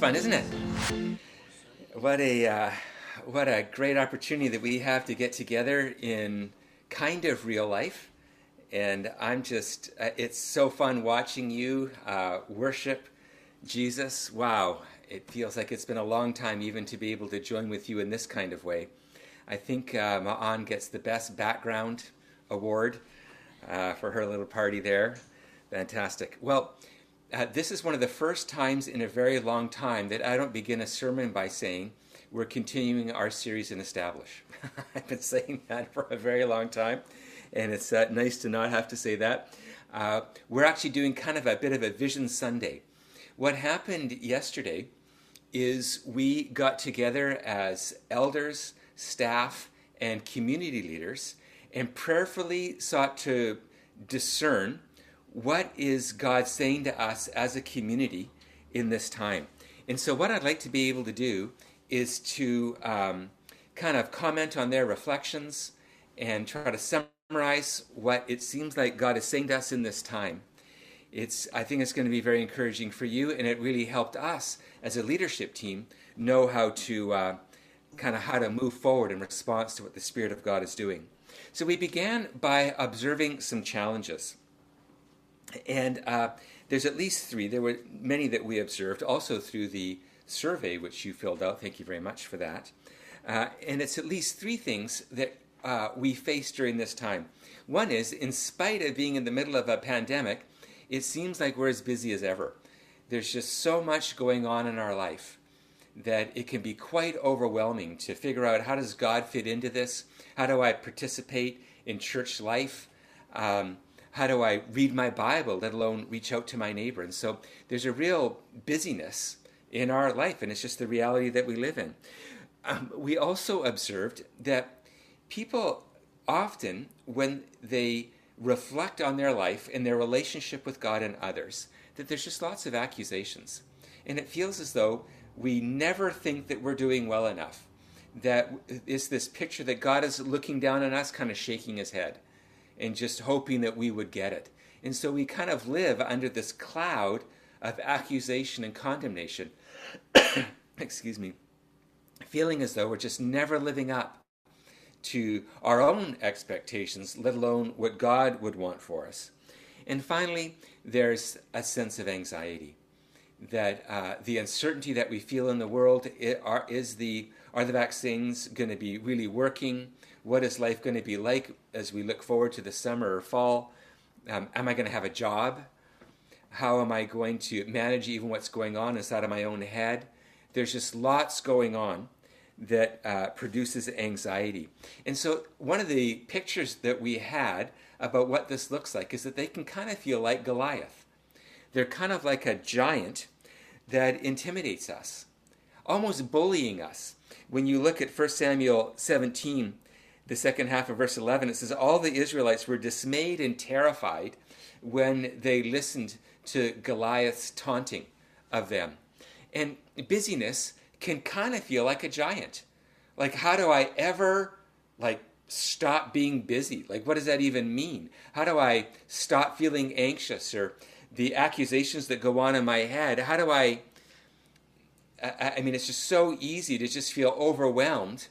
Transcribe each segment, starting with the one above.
fun, isn't it? What a uh, what a great opportunity that we have to get together in kind of real life, and I'm just uh, it's so fun watching you uh, worship Jesus. Wow, it feels like it's been a long time even to be able to join with you in this kind of way. I think uh, Ma'an gets the best background award uh, for her little party there. Fantastic. Well. Uh, this is one of the first times in a very long time that I don't begin a sermon by saying we're continuing our series in Establish. I've been saying that for a very long time, and it's uh, nice to not have to say that. Uh, we're actually doing kind of a bit of a Vision Sunday. What happened yesterday is we got together as elders, staff, and community leaders and prayerfully sought to discern what is God saying to us as a community in this time? And so, what I'd like to be able to do is to um, kind of comment on their reflections and try to summarize what it seems like God is saying to us in this time. It's, I think it's going to be very encouraging for you, and it really helped us as a leadership team know how to uh, kind of how to move forward in response to what the Spirit of God is doing. So we began by observing some challenges. And uh, there's at least three. There were many that we observed also through the survey, which you filled out. Thank you very much for that. Uh, and it's at least three things that uh, we face during this time. One is, in spite of being in the middle of a pandemic, it seems like we're as busy as ever. There's just so much going on in our life that it can be quite overwhelming to figure out how does God fit into this? How do I participate in church life? Um, how do I read my Bible, let alone reach out to my neighbor? And so there's a real busyness in our life, and it's just the reality that we live in. Um, we also observed that people often, when they reflect on their life and their relationship with God and others, that there's just lots of accusations. And it feels as though we never think that we're doing well enough. That is this picture that God is looking down on us, kind of shaking his head and just hoping that we would get it. And so we kind of live under this cloud of accusation and condemnation. Excuse me. Feeling as though we're just never living up to our own expectations, let alone what God would want for us. And finally, there's a sense of anxiety that uh, the uncertainty that we feel in the world are, is the are the vaccines going to be really working? What is life going to be like as we look forward to the summer or fall? Um, am I going to have a job? How am I going to manage even what's going on inside of my own head? There's just lots going on that uh, produces anxiety. And so, one of the pictures that we had about what this looks like is that they can kind of feel like Goliath. They're kind of like a giant that intimidates us, almost bullying us. When you look at 1 Samuel 17, the second half of verse 11, it says, All the Israelites were dismayed and terrified when they listened to Goliath's taunting of them. And busyness can kind of feel like a giant. Like, how do I ever, like, stop being busy? Like, what does that even mean? How do I stop feeling anxious or the accusations that go on in my head? How do I, I, I mean, it's just so easy to just feel overwhelmed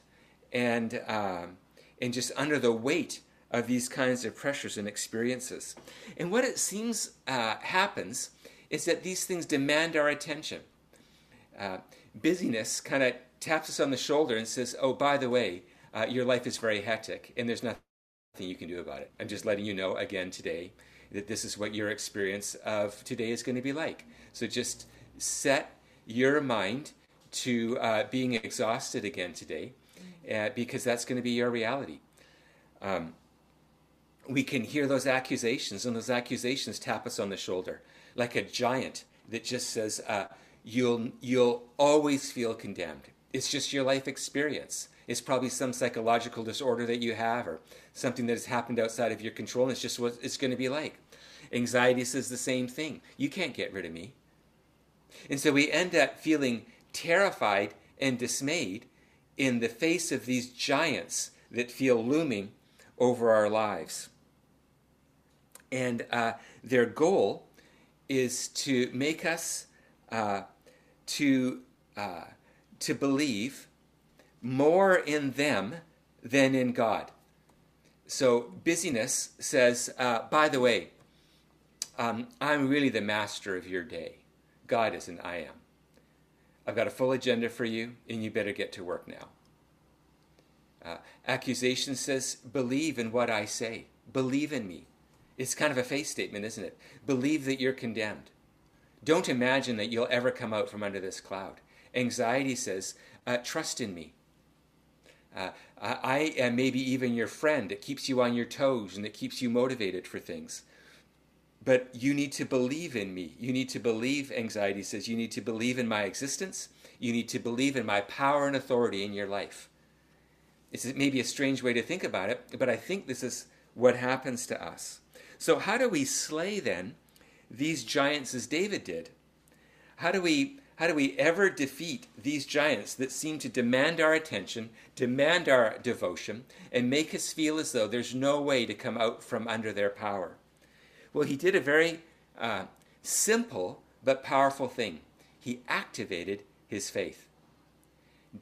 and, um, and just under the weight of these kinds of pressures and experiences. And what it seems uh, happens is that these things demand our attention. Uh, busyness kind of taps us on the shoulder and says, Oh, by the way, uh, your life is very hectic and there's nothing you can do about it. I'm just letting you know again today that this is what your experience of today is going to be like. So just set your mind to uh, being exhausted again today uh, because that's going to be your reality. Um, we can hear those accusations, and those accusations tap us on the shoulder like a giant that just says, uh, you'll, you'll always feel condemned. It's just your life experience. It's probably some psychological disorder that you have or something that has happened outside of your control, and it's just what it's going to be like. Anxiety says the same thing. You can't get rid of me. And so we end up feeling terrified and dismayed in the face of these giants that feel looming over our lives. And uh, their goal is to make us, uh, to, uh, to believe more in them than in God. So busyness says, uh, by the way, um, I'm really the master of your day. God isn't, I am. I've got a full agenda for you, and you better get to work now. Uh, accusation says, believe in what I say. Believe in me. It's kind of a faith statement, isn't it? Believe that you're condemned. Don't imagine that you'll ever come out from under this cloud. Anxiety says, uh, trust in me. Uh, I am maybe even your friend that keeps you on your toes and that keeps you motivated for things. But you need to believe in me. You need to believe, anxiety says, you need to believe in my existence. You need to believe in my power and authority in your life. This It's maybe a strange way to think about it, but I think this is what happens to us. So, how do we slay then these giants as David did? How do we how do we ever defeat these giants that seem to demand our attention, demand our devotion, and make us feel as though there's no way to come out from under their power? Well, he did a very uh, simple but powerful thing. He activated his faith.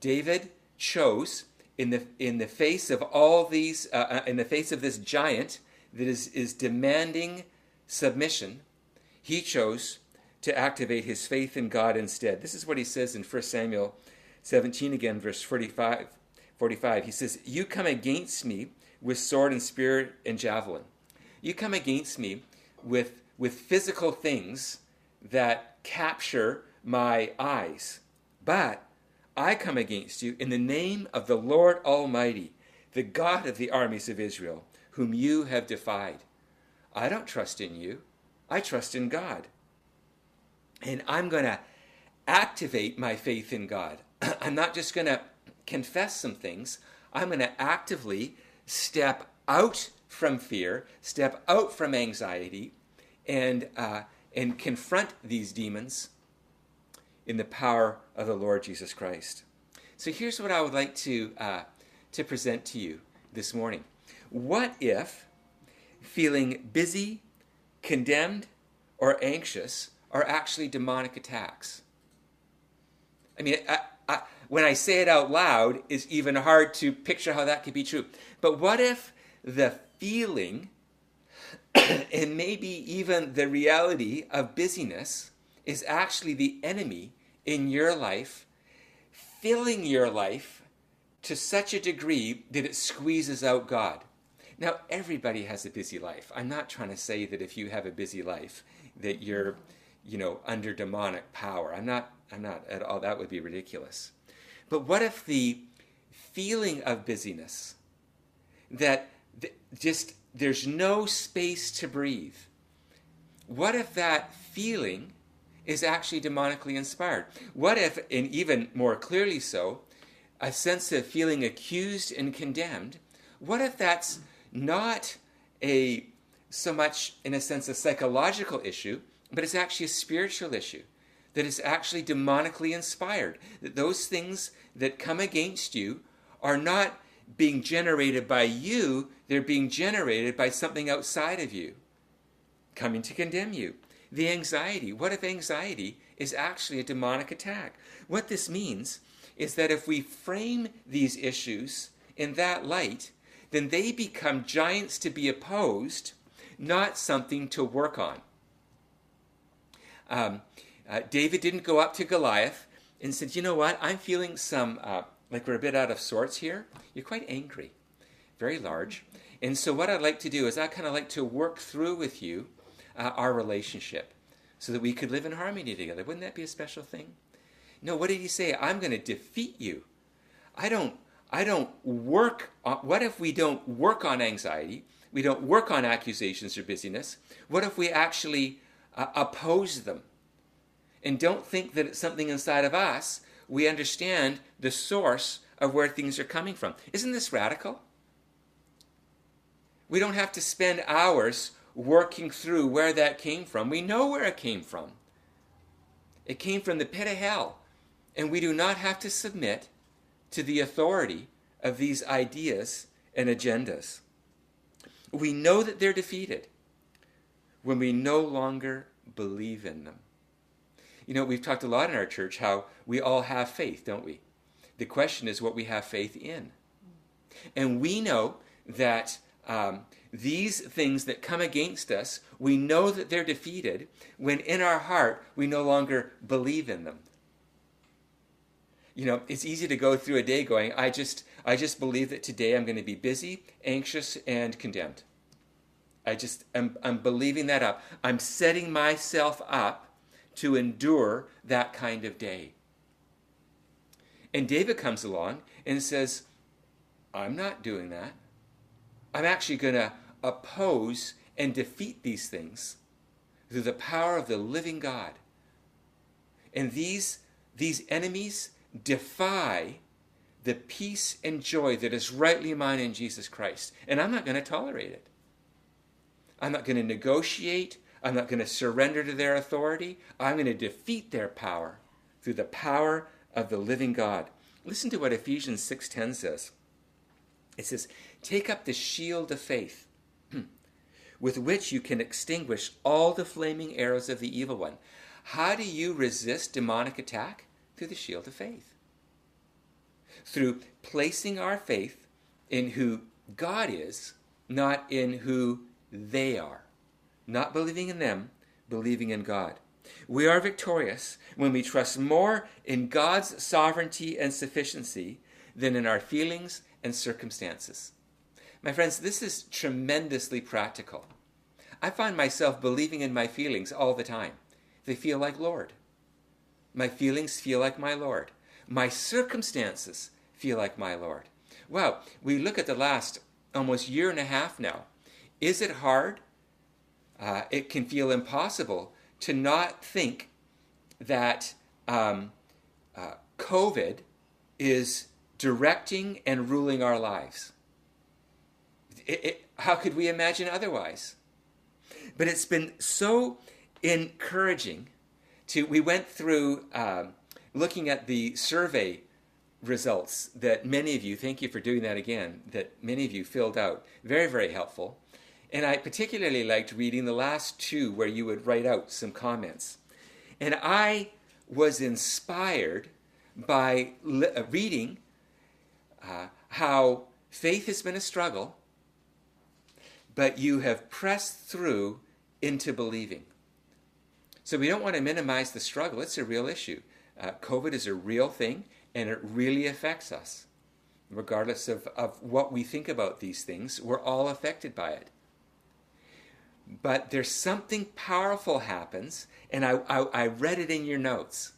David chose, in the, in the face of all these, uh, uh in the face of this giant that is, is demanding submission, he chose to activate his faith in God instead. This is what he says in 1 Samuel 17 again, verse 45. 45. He says, You come against me with sword and spear and javelin. You come against me with, with physical things that capture my eyes. But I come against you in the name of the Lord Almighty, the God of the armies of Israel, whom you have defied. I don't trust in you, I trust in God. And I'm going to activate my faith in God. I'm not just going to confess some things, I'm going to actively step out from fear, step out from anxiety, and, uh, and confront these demons in the power of the Lord Jesus Christ. So here's what I would like to, uh, to present to you this morning. What if feeling busy, condemned, or anxious are actually demonic attacks. I mean, I, I, when I say it out loud, it's even hard to picture how that could be true. But what if the feeling and maybe even the reality of busyness is actually the enemy in your life, filling your life to such a degree that it squeezes out God? Now, everybody has a busy life. I'm not trying to say that if you have a busy life, that you're you know, under demonic power. I'm not, I'm not at all, that would be ridiculous. But what if the feeling of busyness, that th- just there's no space to breathe, what if that feeling is actually demonically inspired? What if, and even more clearly so, a sense of feeling accused and condemned, what if that's not a so much, in a sense, a psychological issue, but it's actually a spiritual issue that is actually demonically inspired. That those things that come against you are not being generated by you, they're being generated by something outside of you coming to condemn you. The anxiety. What if anxiety is actually a demonic attack? What this means is that if we frame these issues in that light, then they become giants to be opposed, not something to work on. Um, uh, David didn't go up to Goliath and said, You know what? I'm feeling some, uh, like we're a bit out of sorts here. You're quite angry, very large. And so, what I'd like to do is, I kind of like to work through with you uh, our relationship so that we could live in harmony together. Wouldn't that be a special thing? No, what did he say? I'm going to defeat you. I don't. I don't work on, what if we don't work on anxiety? We don't work on accusations or busyness. What if we actually uh, oppose them. And don't think that it's something inside of us. We understand the source of where things are coming from. Isn't this radical? We don't have to spend hours working through where that came from. We know where it came from. It came from the pit of hell. And we do not have to submit to the authority of these ideas and agendas. We know that they're defeated when we no longer believe in them. You know, we've talked a lot in our church how we all have faith, don't we? The question is what we have faith in. And we know that um, these things that come against us, we know that they're defeated when in our heart we no longer believe in them. You know, it's easy to go through a day going, I just, I just believe that today I'm going to be busy, anxious, and condemned. I just, I'm, I'm believing that up. I'm setting myself up to endure that kind of day. And David comes along and says, I'm not doing that. I'm actually going to oppose and defeat these things through the power of the living God. And these, these enemies defy the peace and joy that is rightly mine in Jesus Christ. And I'm not going to tolerate it. I'm not going to negotiate. I'm not going to surrender to their authority. I'm going to defeat their power through the power of the living God. Listen to what Ephesians 6:10 says. It says, "Take up the shield of faith, with which you can extinguish all the flaming arrows of the evil one." How do you resist demonic attack? Through the shield of faith. Through placing our faith in who God is, not in who they are. Not believing in them, believing in God. We are victorious when we trust more in God's sovereignty and sufficiency than in our feelings and circumstances. My friends, this is tremendously practical. I find myself believing in my feelings all the time. They feel like Lord. My feelings feel like my Lord. My circumstances feel like my Lord. Well, we look at the last almost year and a half now. Is it hard? Uh, it can feel impossible to not think that um, uh, COVID is directing and ruling our lives. It, it, how could we imagine otherwise? But it's been so encouraging to. We went through um, looking at the survey results that many of you, thank you for doing that again, that many of you filled out. Very, very helpful. And I particularly liked reading the last two where you would write out some comments. And I was inspired by uh, reading uh, how faith has been a struggle, but you have pressed through into believing. So we don't want to minimize the struggle. It's a real issue. Uh, COVID is a real thing, and it really affects us. Regardless of, of what we think about these things, we're all affected by it but there's something powerful happens, and I, I, I, read it in your notes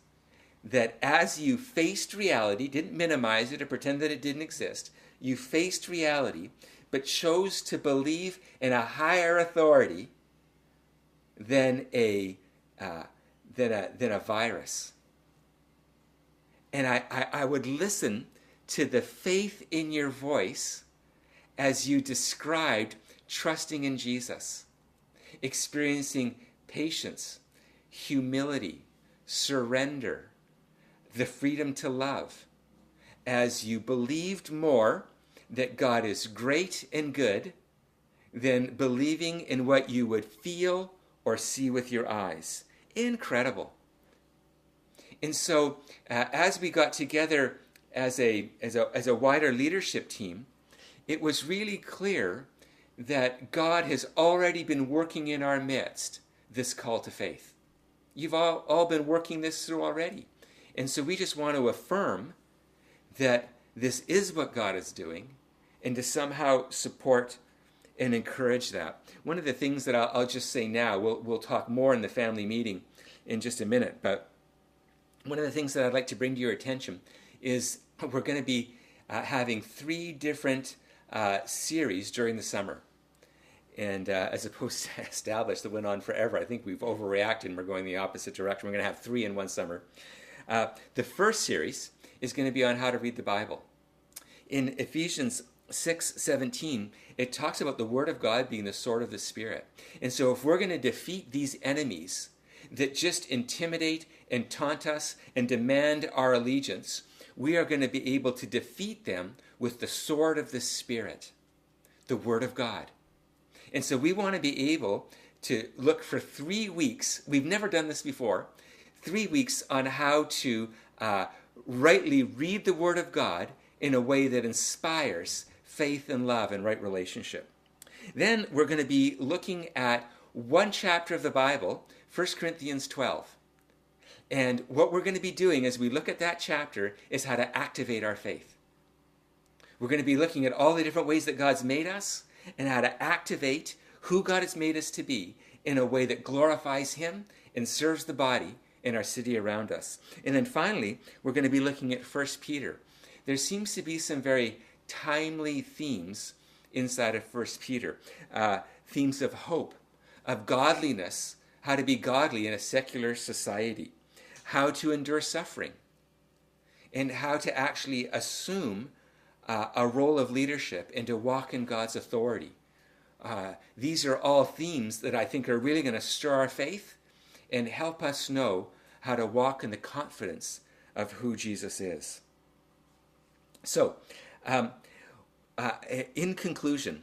that as you faced reality, didn't minimize it or pretend that it didn't exist, you faced reality, but chose to believe in a higher authority than a uh, than a than a virus. And I, I, I would listen to the faith in your voice as you described trusting in Jesus experiencing patience, humility, surrender, the freedom to love, as you believed more that God is great and good than believing in what you would feel or see with your eyes. Incredible. And so, uh, as we got together as a, as, a, as a wider leadership team, it was really clear that God has already been working in our midst this call to faith. You've all, all been working this through already. And so we just want to affirm that this is what God is doing and to somehow support and encourage that. One of the things that I'll, I'll just say now, we'll, we'll talk more in the family meeting in just a minute, but one of the things that I'd like to bring to your attention is we're going to be uh, having three different uh, series during the summer and uh, as opposed to established that went on forever. I think we've overreacted and we're going the opposite direction. We're going to have three in one summer. Uh, the first series is going to be on how to read the Bible. In Ephesians 6:17, it talks about the Word of God being the sword of the Spirit. And so, if we're going to defeat these enemies that just intimidate and taunt us and demand our allegiance, we are going to be able to defeat them with the sword of the Spirit, the Word of God. And so we want to be able to look for three weeks. We've never done this before. three weeks on how to uh, rightly read the Word of God in a way that inspires faith and love and right relationship. Then we're going to be looking at one chapter of the Bible, 1 Corinthians 12. And what we're going to be doing as we look at that chapter is how to activate our faith. We're going to be looking at all the different ways that God's made us and how to activate who God has made us to be in a way that glorifies Him and serves the body in our city around us. And then finally, we're going to be looking at 1 Peter. There seems to be some very timely themes inside of 1 Peter uh, themes of hope, of godliness, how to be godly in a secular society, how to endure suffering, and how to actually assume uh, a role of leadership and to walk in God's authority. Uh, these are all themes that I think are really going to stir our faith and help us know how to walk in the confidence of who Jesus is. So, um, uh, in conclusion,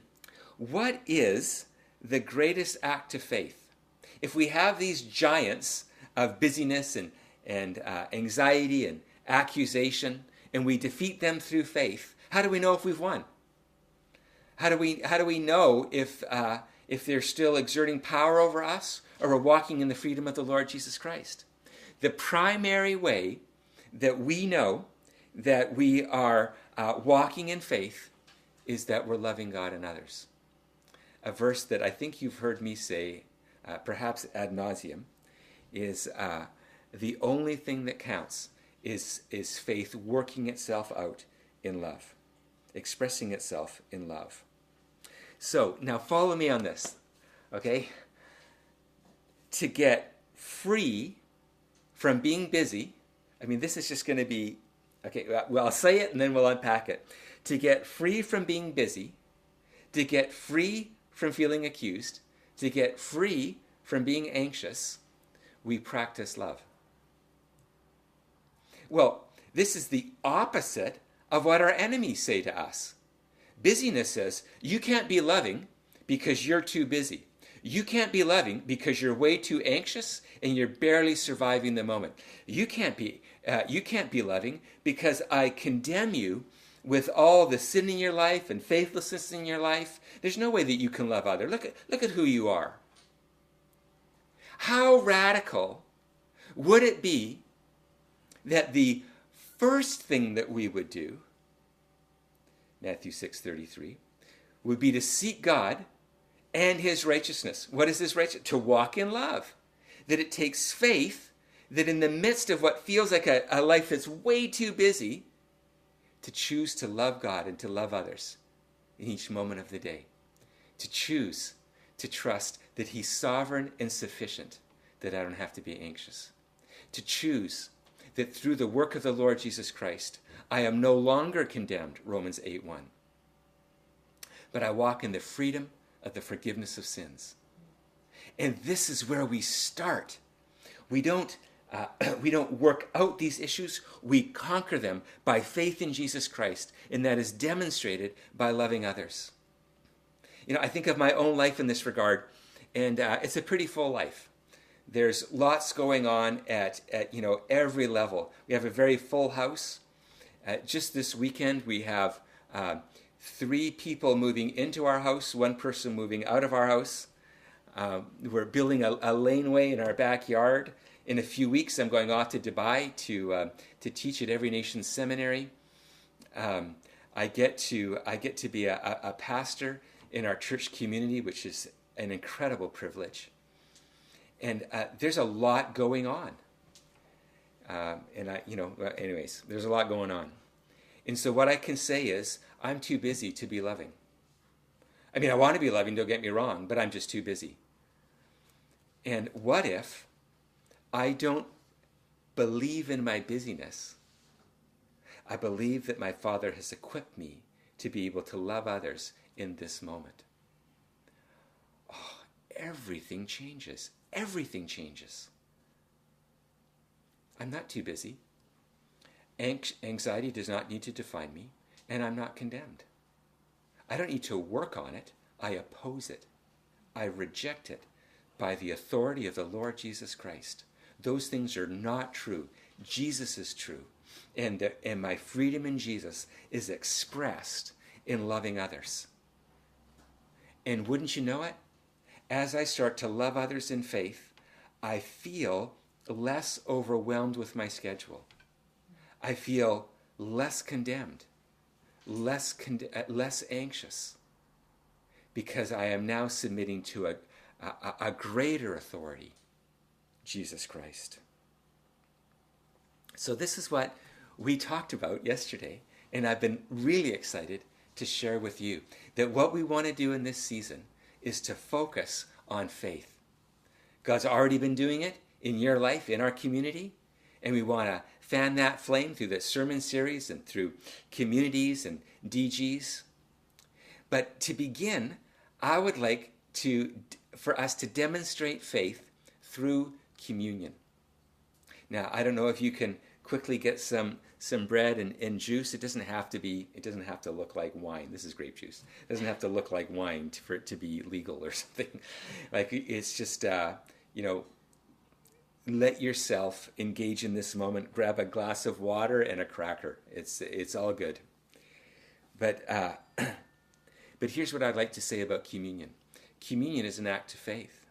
what is the greatest act of faith? If we have these giants of busyness and, and uh, anxiety and accusation, and we defeat them through faith, how do we know if we've won? How do we, how do we know if, uh, if they're still exerting power over us or we're walking in the freedom of the Lord Jesus Christ? The primary way that we know that we are uh, walking in faith is that we're loving God and others. A verse that I think you've heard me say, uh, perhaps ad nauseum, is uh, the only thing that counts is, is faith working itself out in love, expressing itself in love. So now follow me on this, okay? To get free from being busy, I mean, this is just going to be, okay, well, I'll say it and then we'll unpack it. To get free from being busy, to get free from feeling accused, to get free from being anxious, we practice love. Well, this is the opposite of what our enemies say to us. Busyness says, you can't be loving because you're too busy. You can't be loving because you're way too anxious and you're barely surviving the moment. You can't be uh, you can't be loving because I condemn you with all the sin in your life and faithlessness in your life. There's no way that you can love others. Look at look at who you are. How radical would it be that the first thing that we would do Matthew 6:33 would be to seek God and his righteousness. What is his righteousness? To walk in love. That it takes faith that in the midst of what feels like a, a life that's way too busy, to choose to love God and to love others in each moment of the day. To choose to trust that He's sovereign and sufficient, that I don't have to be anxious. To choose that through the work of the Lord Jesus Christ, I am no longer condemned, Romans 8 1. But I walk in the freedom of the forgiveness of sins. And this is where we start. We don't, uh, we don't work out these issues, we conquer them by faith in Jesus Christ, and that is demonstrated by loving others. You know, I think of my own life in this regard, and uh, it's a pretty full life. There's lots going on at, at you know every level. We have a very full house. Uh, just this weekend, we have uh, three people moving into our house, one person moving out of our house. Uh, we're building a, a, laneway in our backyard. In a few weeks, I'm going off to Dubai to uh, to teach at Every Nation Seminary. Um, I get to I get to be a, a, pastor in our church community, which is an incredible privilege. And uh, there's a lot going on. Um, and I, you know, anyways, there's a lot going on. And so what I can say is, I'm too busy to be loving. I mean, I want to be loving, don't get me wrong, but I'm just too busy. And what if I don't believe in my busyness? I believe that my Father has equipped me to be able to love others in this moment. Oh, everything changes. Everything changes. I'm not too busy. Anxiety does not need to define me, and I'm not condemned. I don't need to work on it. I oppose it. I reject it by the authority of the Lord Jesus Christ, those things are not true. Jesus is true. And, and my freedom in Jesus is expressed in loving others. And wouldn't you know it? As I start to love others in faith, I feel less overwhelmed with my schedule. I feel less condemned, less, con- uh, less anxious, because I am now submitting to a, a, a greater authority, Jesus Christ. So, this is what we talked about yesterday, and I've been really excited to share with you that what we want to do in this season is to focus on faith. God's already been doing it in your life, in our community, and we want to fan that flame through the sermon series and through communities and DGs. But to begin, I would like to for us to demonstrate faith through communion. Now, I don't know if you can quickly get some some bread and, and juice. It doesn't have to be. It doesn't have to look like wine. This is grape juice. It doesn't have to look like wine to, for it to be legal or something. Like it's just uh, you know. Let yourself engage in this moment. Grab a glass of water and a cracker. It's it's all good. But uh, but here's what I'd like to say about communion. Communion is an act of faith.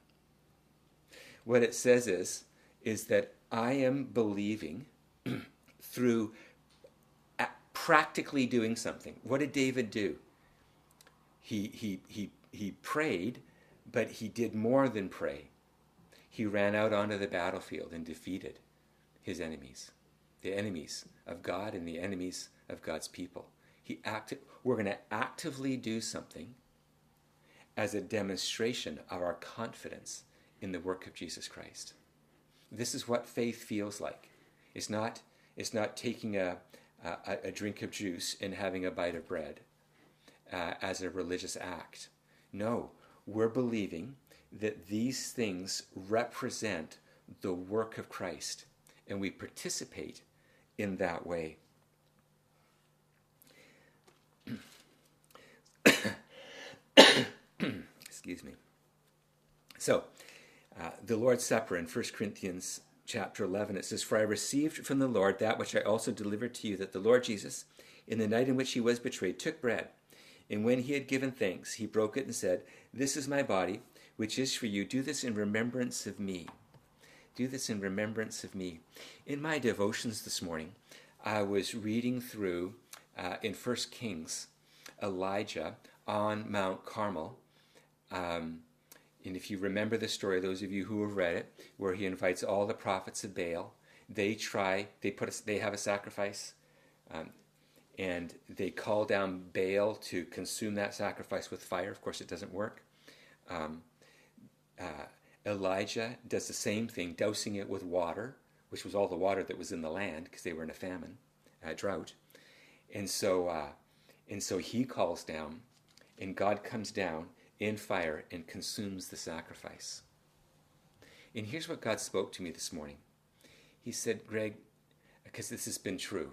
What it says is is that I am believing through uh, practically doing something. What did David do? He, he, he, he prayed, but he did more than pray. He ran out onto the battlefield and defeated his enemies, the enemies of God and the enemies of God's people. He acted, we're going to actively do something as a demonstration of our confidence in the work of Jesus Christ. This is what faith feels like. It's not, it's not taking a, a, a drink of juice and having a bite of bread uh, as a religious act. No, we're believing that these things represent the work of Christ, and we participate in that way. Excuse me. So, uh, the Lord's Supper in 1 Corinthians chapter 11, it says, For I received from the Lord that which I also delivered to you, that the Lord Jesus, in the night in which he was betrayed, took bread. And when he had given thanks, he broke it and said, This is my body, which is for you. Do this in remembrance of me. Do this in remembrance of me. In my devotions this morning, I was reading through uh, in 1 Kings Elijah on Mount Carmel. Um, and if you remember the story, those of you who have read it, where he invites all the prophets of Baal, they try, they put, a, they have a sacrifice, um, and they call down Baal to consume that sacrifice with fire. Of course, it doesn't work. Um, uh, Elijah does the same thing, dousing it with water, which was all the water that was in the land because they were in a famine, a drought, and so, uh, and so he calls down, and God comes down in fire and consumes the sacrifice. And here's what God spoke to me this morning. He said, Greg, because this has been true,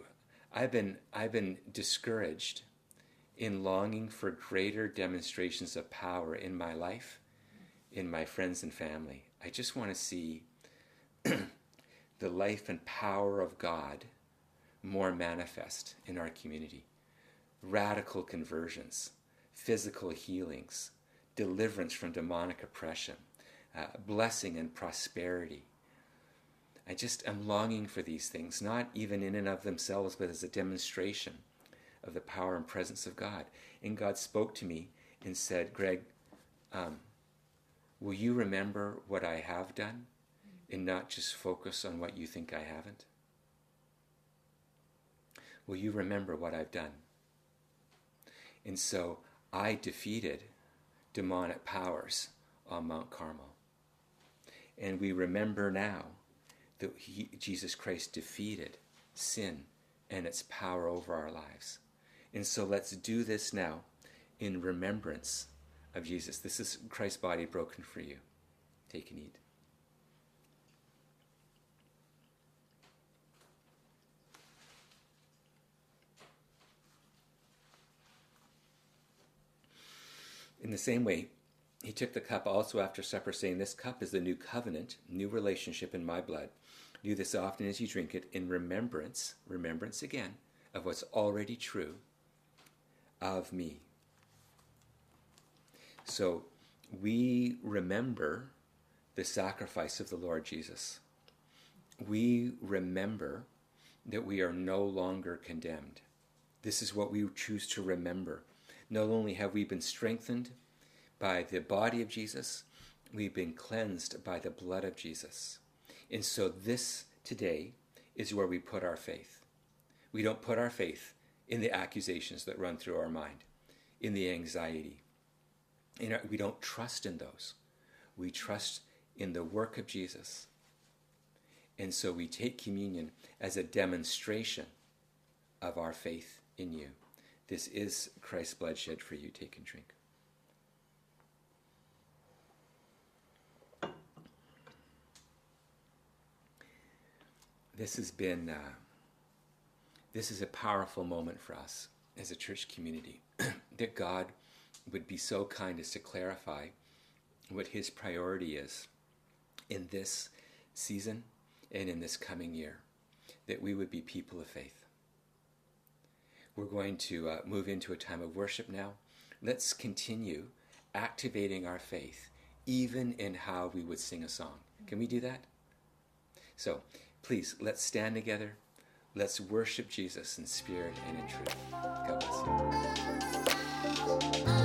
I've been, I've been discouraged in longing for greater demonstrations of power in my life, in my friends and family. I just want to see the life and power of God more manifest in our community. Radical conversions, physical healings, deliverance from demonic oppression, uh, blessing and prosperity. I just am longing for these things, not even in and of themselves, but as a demonstration of the power and presence of God. And God spoke to me and said, Greg, um, will you remember what I have done and not just focus on what you think I haven't? Will you remember what I've done? And so I defeated demonic powers on Mount Carmel. And we remember now that he, Jesus Christ defeated sin and its power over our lives. And so let's do this now in remembrance of Jesus. This is Christ's body broken for you. Take and eat. In the same way, he took the cup also after supper, saying, This cup is the new covenant, new relationship in my blood. Do this often as you drink it in remembrance, remembrance again, of what's already true of me. So we remember the sacrifice of the Lord Jesus. We remember that we are no longer condemned. This is what we choose to remember. Not only have we been strengthened by the body of Jesus, we've been cleansed by the blood of Jesus. And so, this today is where we put our faith. We don't put our faith in the accusations that run through our mind, in the anxiety. In our, we don't trust in those. We trust in the work of Jesus. And so we take communion as a demonstration of our faith in you. This is Christ's blood shed for you. Take and drink. This has been, uh, this is a powerful moment for us as a church community that God would be so kind as to clarify what his priority is in this season and in this coming year, that we would be people of faith. We're going to uh, move into a time of worship now. Let's continue activating our faith, even in how we would sing a song. Can we do that? So, please, let's stand together. Let's worship Jesus in spirit and in truth. God bless you.